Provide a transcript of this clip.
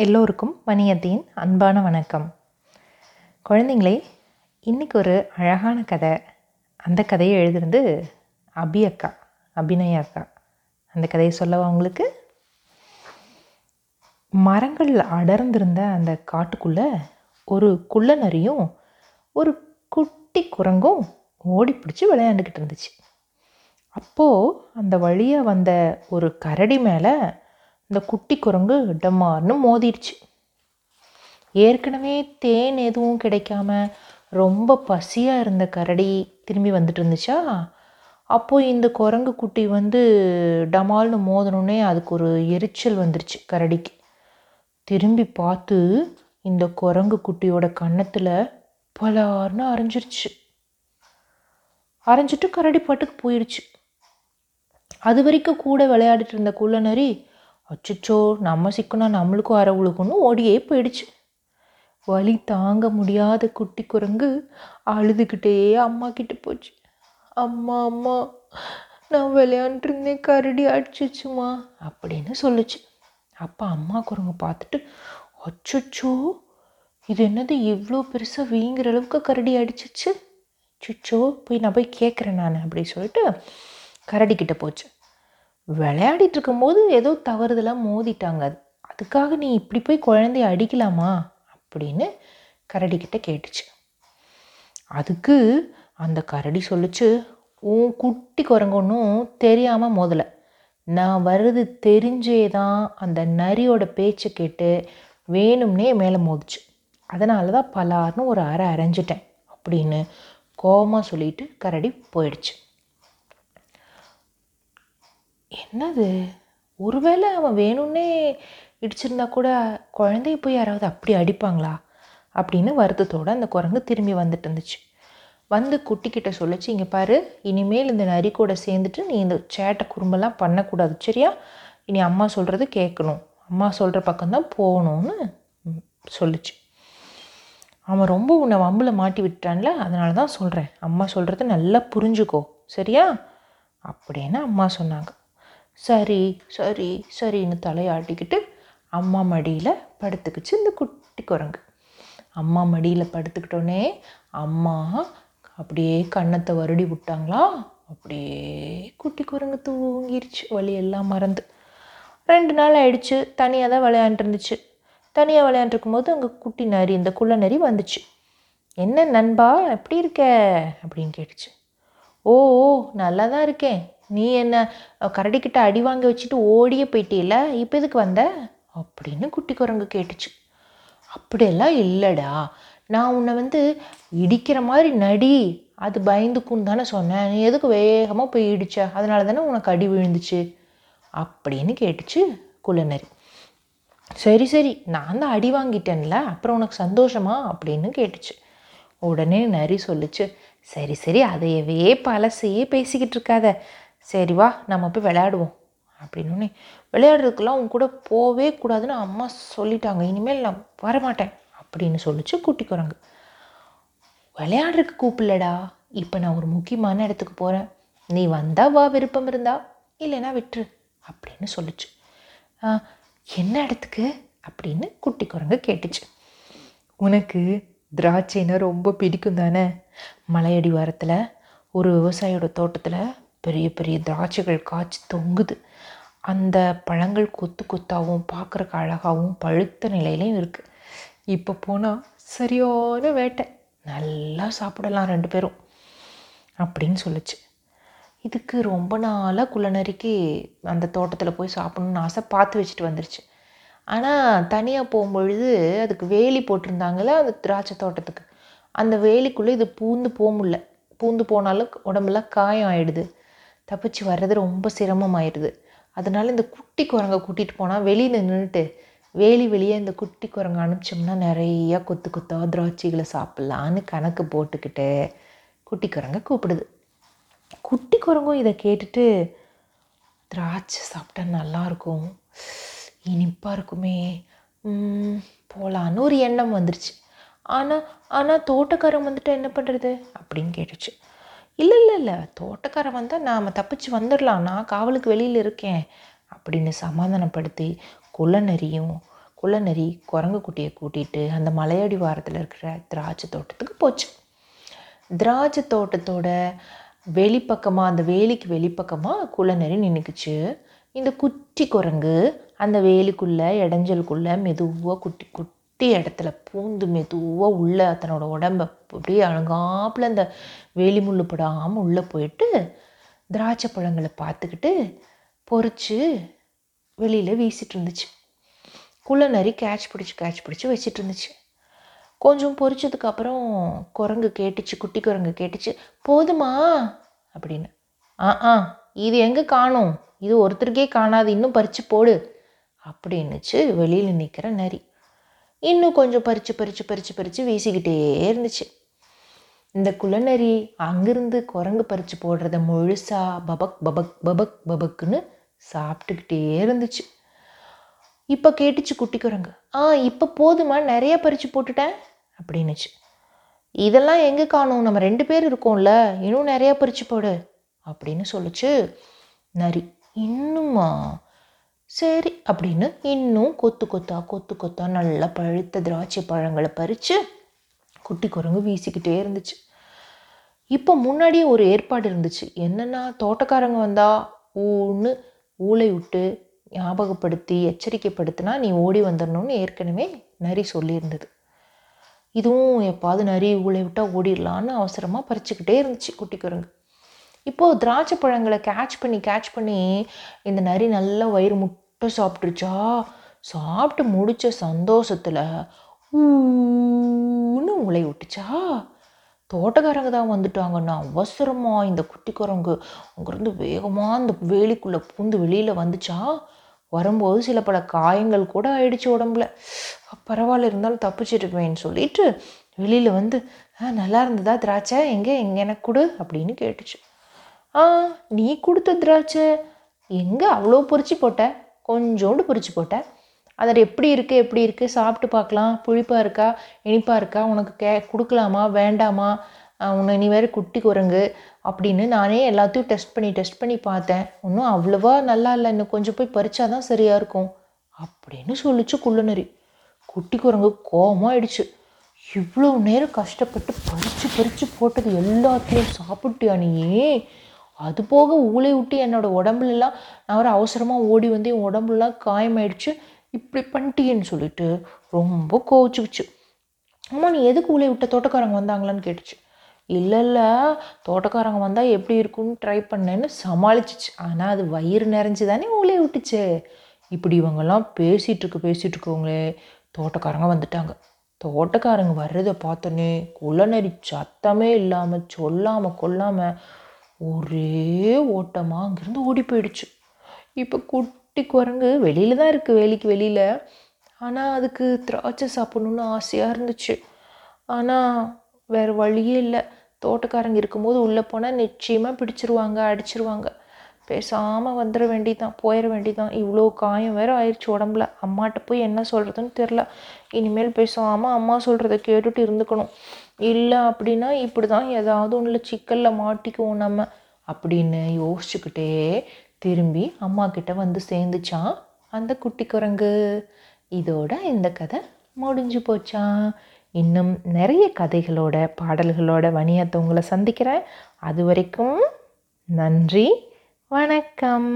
எல்லோருக்கும் மணியத்தின் அன்பான வணக்கம். குழந்தைங்களே இன்றைக்கி ஒரு அழகான கதை. அந்த கதையை எழுதுறது அபி அக்கா அபிநய அக்கா. அந்த கதையை சொல்லவா உங்களுக்கு? மரங்கள் அடர்ந்திருந்த அந்த காட்டுக்குள்ளே ஒரு குள்ள நரியும் ஒரு குட்டி குரங்கும் ஓடி பிடிச்சி விளையாண்டுக்கிட்டு இருந்துச்சு. அப்போது அந்த வழியாக வந்த ஒரு கரடி மேலே இந்த குட்டி குரங்கு டமார்னு மோதிடுச்சு ஏற்கனவே தேன் எதுவும் கிடைக்காம ரொம்ப பசியாக இருந்த கரடி திரும்பி வந்துட்டு இருந்துச்சா அப்போது இந்த குரங்கு குட்டி வந்து டமால்னு மோதணுன்னே அதுக்கு ஒரு எரிச்சல் வந்துருச்சு கரடிக்கு. திரும்பி பார்த்து இந்த குரங்கு குட்டியோட கன்னத்தில் பலார்னு அரைஞ்சிருச்சு. அரைஞ்சிட்டு கரடி பாட்டுக்கு போயிடுச்சு அது வரைக்கும் கூட விளையாடிட்டு இருந்த குள்ள அச்சோ நம்ம சிக்கினா நம்மளுக்கும் அரை உழுகுன்னு ஓடியே போயிடுச்சு. வலி தாங்க முடியாத குட்டி குரங்கு அழுதுகிட்டே அம்மா கிட்ட போச்சு. அம்மா அம்மா நான் விளையாண்டுருந்தேன் கரடி அடிச்சிச்சுமா அப்படின்னு சொல்லுச்சு. அப்போ அம்மா குரங்கு பார்த்துட்டு அச்சோ இது என்னது இவ்வளோ பெருசாக வீங்குற அளவுக்கு கரடி அடிச்சிச்சு? சுச்சோ போய் நான் போய் கேட்குறேன் நான் அப்படி சொல்லிட்டு கரடிக்கிட்ட போச்சு. விளையாடிட்டு இருக்கும்போது ஏதோ தவறுதெல்லாம் மோதிட்டாங்க. அது அதுக்காக நீ இப்படி போய் குழந்தைய அடிக்கலாமா? அப்படின்னு கரடிக்கிட்ட கேட்டுச்சு. அதுக்கு அந்த கரடி சொல்லிச்சு உன் குட்டி குரங்கு ஒன்றும் தெரியாமல் மோதலை. நான் வர்றது தெரிஞ்சே தான் அந்த நரியோட பேச்சை கேட்டு வேணும்னே மேலே மோதிச்சு. அதனால தான் பலார்னு ஒரு அரை அரைஞ்சிட்டேன். அப்படின்னு கோபமாக சொல்லிட்டு கரடி போயிடுச்சு. என்னது? ஒருவேளை அவன் வேணும்னே இடிச்சிருந்தா கூட குழந்தைய போய் யாராவது அப்படி அடிப்பாங்களா? அப்படின்னு வருத்தத்தோடு அந்த குரங்கு திரும்பி வந்துட்டு இருந்துச்சு. வந்து குட்டிக்கிட்ட சொல்லிச்சு இங்கே பாரு இனிமேல் இந்த நரி கூட சேர்ந்துட்டு நீ இந்த சேட்டை குறும்பெல்லாம் பண்ணக்கூடாது சரியா? இனி அம்மா சொல்கிறது கேட்கணும். அம்மா சொல்கிற பக்கம்தான் போகணும்னு சொல்லிச்சு. அவன் ரொம்ப உன்னை வம்பில் மாட்டி விட்டான்ல அதனால தான் சொல்கிறேன் அம்மா சொல்கிறத நல்லா புரிஞ்சுக்கோ சரியா? அப்படின்னு அம்மா சொன்னாங்க. சரி சரி சரின்னு தலையாட்டிக்கிட்டு அம்மா மடியில் படுத்துக்கிச்சு இந்த குட்டி குரங்கு. அம்மா மடியில் படுத்துக்கிட்டோன்னே அம்மா அப்படியே கன்னத்தை வருடி விட்டாங்களா? அப்படியே குட்டி குரங்கு தூங்கிருச்சு வழியெல்லாம் மறந்து. ரெண்டு நாள் ஆயிடுச்சு தனியாக தான் விளையாண்டுருந்துச்சு தனியாக விளையாண்டுருக்கும் போது அங்கே குட்டி நரி இந்த குள்ள நரி வந்துச்சு. என்ன நண்பா எப்படி இருக்க? அப்படின்னு கேட்டுச்சு. ஓ ஓ நல்லா தான் இருக்கேன். நீ என்ன கரடிக்கிட்ட அடி வாங்கி வச்சுட்டு ஓடியே போயிட்டீல இப்போ எதுக்கு வந்த? அப்படின்னு குட்டி குரங்கு கேட்டுச்சு. அப்படியெல்லாம் இல்லைடா. நான் உன்னை வந்து இடிக்கிற மாதிரி நடி அது பயந்துக்குன்னு தானே சொன்னேன். நீ எதுக்கு வேகமாக போய் இடிச்ச அதனால தானே உனக்கு அடி விழுந்துச்சு. அப்படின்னு கேட்டுச்சு குள்ளநரி சரி சரி நான் தான் அடி வாங்கிட்டேன்ல அப்புறம் உனக்கு சந்தோஷமா? அப்படின்னு கேட்டுச்சு. உடனே நரி சொல்லுச்சு சரி சரி அதையவே பழசையே பேசிக்கிட்டு இருக்காத. சரி வா நம்ம போய் விளையாடுவோம். அப்படின்னோடனே விளையாடுறதுக்கெல்லாம் உன் கூட போவே கூடாதுன்னு அம்மா சொல்லிட்டாங்க. இனிமேல் நான் வரமாட்டேன் அப்படின்னு சொல்லிச்சு குட்டி குரங்கு. விளையாடுறதுக்கு கூப்பிடலடா. இப்போ நான் ஒரு முக்கியமான இடத்துக்கு போகிறேன் நீ வந்தா வா விருப்பம் இருந்தா. இல்லைன்னா விட்டுரு அப்படின்னு சொல்லிச்சு. என்ன இடத்துக்கு? அப்படின்னு குட்டி குரங்கு கேட்டுச்சு. உனக்கு திராட்சைன்னா ரொம்ப பிடிக்கும் தானே? மலையடி வாரத்தில் ஒரு விவசாயியோட தோட்டத்தில் பெரிய பெரிய திராட்சைகள் காய்ச்சி தொங்குது. அந்த பழங்கள் கொத்து கொத்தாகவும் பார்க்குறக்கு அழகாகவும் பழுத்த நிலையிலையும் இருக்குது இப்போ போனால் சரியான வேட்டை. நல்லா சாப்பிடலாம் ரெண்டு பேரும். அப்படின்னு சொல்லுச்சு. இதுக்கு ரொம்ப நாளாக குள்ளநரிக்கு அந்த தோட்டத்தில் போய் சாப்பிடணுன்னு ஆசை பார்த்து வச்சுட்டு வந்துருச்சு. ஆனால் தனியாக போகும்பொழுது அதுக்கு வேலி போட்டிருந்தாங்களே அந்த திராட்சை தோட்டத்துக்கு. அந்த வேலிக்குள்ளே இது பூந்து போக முடில பூந்து போனாலும் உடம்புலாம் காயம் ஆகிடுது தப்பிச்சு வர்றது ரொம்ப சிரமமாயிடுது அதனால இந்த குட்டி குரங்கை கூட்டிகிட்டு போனால் வெளியில் நின்றுட்டு வேலி வெளியே இந்த குட்டி குரங்கை அனுப்பிச்சோம்னா நிறையா கொத்து கொத்தாக திராட்சைகளை சாப்பிட்லான்னு கணக்கு போட்டுக்கிட்டு குட்டி குரங்கை கூப்பிடுது. குட்டி குரங்கும் இதை கேட்டுட்டு திராட்சை சாப்பிட்டா நல்லாயிருக்கும் இனிப்பாக இருக்குமே. போகலான்னு ஒரு எண்ணம் வந்துருச்சு. ஆனால் ஆனால் தோட்டக்காரன் வந்துட்டு என்ன பண்ணுறது அப்படின்னு கேட்டுச்சு. இல்லை இல்லை இல்லை. தோட்டக்காரன் வந்தால் நாம் தப்பிச்சு வந்துடலாம் நான் காவலுக்கு வெளியில் இருக்கேன். அப்படின்னு சமாதானப்படுத்தி குள்ளநரியும் குள்ளநரி குரங்கு குட்டியை கூட்டிகிட்டு அந்த மலையடி வாரத்தில் இருக்கிற திராட்சை தோட்டத்துக்கு போச்சு. திராட்சை தோட்டத்தோட வெளிப்பக்கமாக அந்த வேலிக்கு வெளிப்பக்கமாக குள்ளநரி நின்றுக்குச்சு இந்த குட்டி குரங்கு அந்த வேலிக்குள்ளே இடைஞ்சலுக்குள்ளே மெதுவாக குட்டி குட்டி இடத்துல பூந்து மெதுவாக உள்ளே தன்னோட உடம்ப அப்படியே அழகாப்பில் அந்த வேலி முள்ளு படாமல் உள்ளே போயிட்டு திராட்சை பழங்களை பார்த்துக்கிட்டு பொறிச்சு வெளியில் வீசிட்டு இருந்துச்சு. குள்ள நரி கேட்ச் பிடிச்சி கேட்ச் பிடிச்சி வச்சிட்டு இருந்துச்சு. கொஞ்சம் பொறிச்சதுக்கப்புறம் குரங்கு கேட்டுச்சு குட்டி குரங்கு கேட்டுச்சு. போதுமா? அப்படின்னு. ஆ ஆ இது எங்கே காணும்? இது ஒருத்தருக்கே காணாது இன்னும் பறித்து போடு. அப்படின்னுச்சு வெளியில் நிற்கிற நரி. இன்னும் கொஞ்சம் பறித்து பறித்து பறித்து பறித்து வீசிக்கிட்டே இருந்துச்சு. இந்த குளநரி அங்கிருந்து குரங்கு பறித்து போடுறத முழுசாக பபக் பபக் பபக் பபக்குன்னு சாப்பிட்டுக்கிட்டே இருந்துச்சு. இப்போ கேட்டுச்சு குட்டி குரங்கு. ஆ இப்போ போதுமா? நிறைய பறித்து போட்டுட்டேன் அப்படின்னுச்சு. இதெல்லாம் எங்கே காணும்? நம்ம ரெண்டு பேர் இருக்கோம்ல. இன்னும் நிறையா பறித்து போடு அப்படின்னு சொல்லுச்சு நரி. இன்னுமா? சரி அப்படின்னு இன்னும் கொத்து கொத்தா கொத்து கொத்தா நல்லா பழுத்த திராட்சை பழங்களை பறித்து குட்டி குரங்கு வீசிக்கிட்டே இருந்துச்சு. இப்போ முன்னாடியே ஒரு ஏற்பாடு இருந்துச்சு. என்னென்னா தோட்டக்காரங்க வந்தால் ஊன்னு ஊளை விட்டு ஞாபகப்படுத்தி எச்சரிக்கைப்படுத்தினா நீ ஓடி வந்துடணும்னு ஏற்கனவே நரி சொல்லியிருந்தது. இதுவும் எப்பாவது நரி ஊளை விட்டால் ஓடிடலான்னு அவசரமாக பறிச்சுக்கிட்டே இருந்துச்சு குட்டி குரங்கு. இப்போது திராட்சை பழங்களை கேட்ச் பண்ணி கேட்ச் பண்ணி இந்த நரி நல்லா வயிறு முட்டை சாப்பிட்ருச்சா சாப்பிட்டு முடித்த சந்தோஷத்தில் ஊன்னு உலை விட்டுச்சா தோட்டக்காரங்க தான் வந்துட்டாங்கன்னா அவசரமாக இந்த குட்டி குரங்கு அங்கேருந்து வேகமாக அந்த வேலிக்குள்ளே பூந்து வெளியில் வந்துச்சா? வரும்போது சில பல காயங்கள் கூட ஆயிடுச்சு உடம்புல. பரவாயில்ல இருந்தாலும் தப்பிச்சிருப்பேன்னு சொல்லிட்டு வெளியில் வந்து நல்லா இருந்ததா திராட்சை? எங்கே? எங்கே? எனக்கு கொடு அப்படின்னு கேட்டுச்சு. ஆ நீ கொடுத்த திராட்சை. எங்கே அவ்வளோ பொறிச்சு போட்ட? கொஞ்சோண்டு பொறிச்சு போட்ட. அதில் எப்படி இருக்குது எப்படி இருக்குது சாப்பிட்டு பார்க்கலாம். புளிப்பாக இருக்கா? இனிப்பாக இருக்கா? உனக்கு கே கொடுக்கலாமா? வேண்டாமா? உன்னை நீ வேறு குட்டி குரங்கு அப்படின்னு நானே எல்லாத்தையும் டெஸ்ட் பண்ணி டெஸ்ட் பண்ணி பார்த்தேன். ஒன்றும் அவ்வளோவா நல்லா இல்லை. இன்னும் கொஞ்சம் போய் பறிச்சா தான் சரியாக இருக்கும். அப்படின்னு சொல்லிச்சு குள்ளநரி. குட்டி குரங்கு கோபமாயிடுச்சு இவ்வளோ நேரம் கஷ்டப்பட்டு பறித்து பறித்து போட்டது எல்லாத்தையும் சாப்பிட்டியா நீ அது போக ஊளை விட்டு என்னோடய உடம்புலலாம் நான் ஒரு அவசரமாக ஓடி வந்து என் உடம்புலாம் காயமாயிடுச்சு. இப்படி பண்ணிட்டீன்னு சொல்லிட்டு ரொம்ப கோவிச்சுக்குச்சு. அம்மா நீ எதுக்கு ஊளை விட்ட தோட்டக்காரங்க வந்தாங்களான்னு கேட்டுச்சு. இல்லை இல்லை தோட்டக்காரங்க வந்தால் எப்படி இருக்குன்னு ட்ரை பண்ணேன்னு சமாளிச்சிச்சு. ஆனால் அது வயிறு நிறைஞ்சு தானே ஊளை விட்டுச்சு இப்படி இவங்கெல்லாம் பேசிகிட்ருக்கு பேசிகிட்ருக்கவங்களே தோட்டக்காரங்க வந்துட்டாங்க. தோட்டக்காரங்க வர்றதை பார்த்தோன்னே குள்ளநரி சத்தமே இல்லாமல் சொல்லாமல் கொல்லாமல் ஒரே ஓட்டமாக அங்கேருந்து ஓடி போயிடுச்சு. இப்போ குட்டி குரங்கு வெளியில் தான் இருக்குது வேலிக்கு வெளியில். ஆனால் அதுக்கு திராட்சை சாப்பிட்ணுன்னு ஆசையாக இருந்துச்சு. ஆனால் வேறு வழியே இல்லை. தோட்டக்காரங்க இருக்கும்போது உள்ளே போனால் நிச்சயமாக பிடிச்சிருவாங்க அடிச்சிருவாங்க. பேசாமல் வந்துட வேண்டிதான் போயிட வேண்டிதான் இவ்வளோ காயம் வேறு ஆயிடுச்சு உடம்புல. அம்மாட்ட போய் என்ன சொல்கிறதுன்னு தெரில இனிமேல் பேசாமல் அம்மா சொல்கிறத கேட்டுட்டு இருந்துக்கணும். இல்லை அப்படின்னா இப்படி தான் ஏதாவது ஒன்றில் சிக்கலில் மாட்டிக்குவோம் நம்ம அப்படின்னு யோசிச்சுக்கிட்டே திரும்பி அம்மா கிட்ட வந்து சேர்ந்துச்சான் அந்த குட்டி குரங்கு. இதோட இந்த கதை முடிஞ்சு போச்சான் இன்னும் நிறைய கதைகளோட பாடல்களோட வணியத்தை உங்களை சந்திக்கிறேன். அது வரைக்கும் நன்றி வணக்கம்.